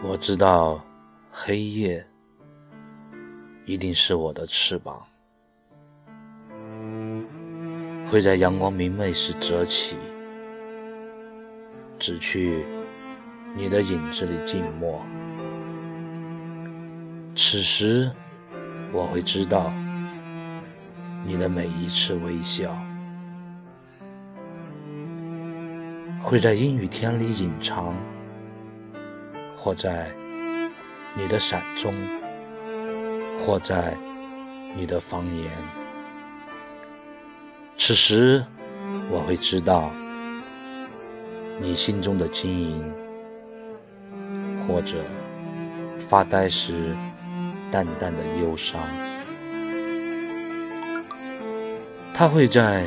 我知道，黑夜一定是我的翅膀，会在阳光明媚时折起，只去你的影子里静默。此时，我会知道你的每一次微笑，会在阴雨天里隐藏。或在你的伞中，或在你的房檐。此时，我会知道你心中的晶莹，或者发呆时淡淡的忧伤。它会在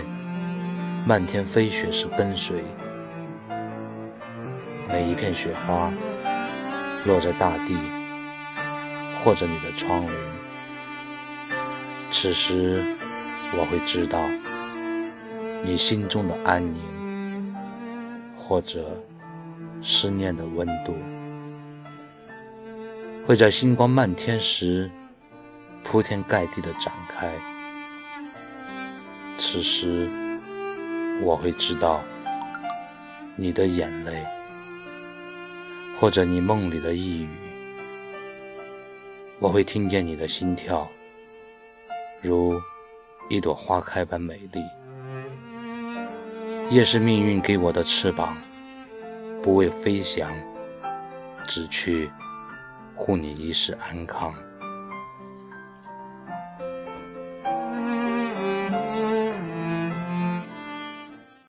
漫天飞雪时跟随每一片雪花。落在大地，或者你的窗棂。此时，我会知道你心中的安宁，或者思念的温度，会在星光漫天时铺天盖地的展开。此时，我会知道你的眼泪。或者你梦里的呓语，我会听见你的心跳，如一朵花开般美丽。夜是命运给我的翅膀，不为飞翔，只去护你一世安康。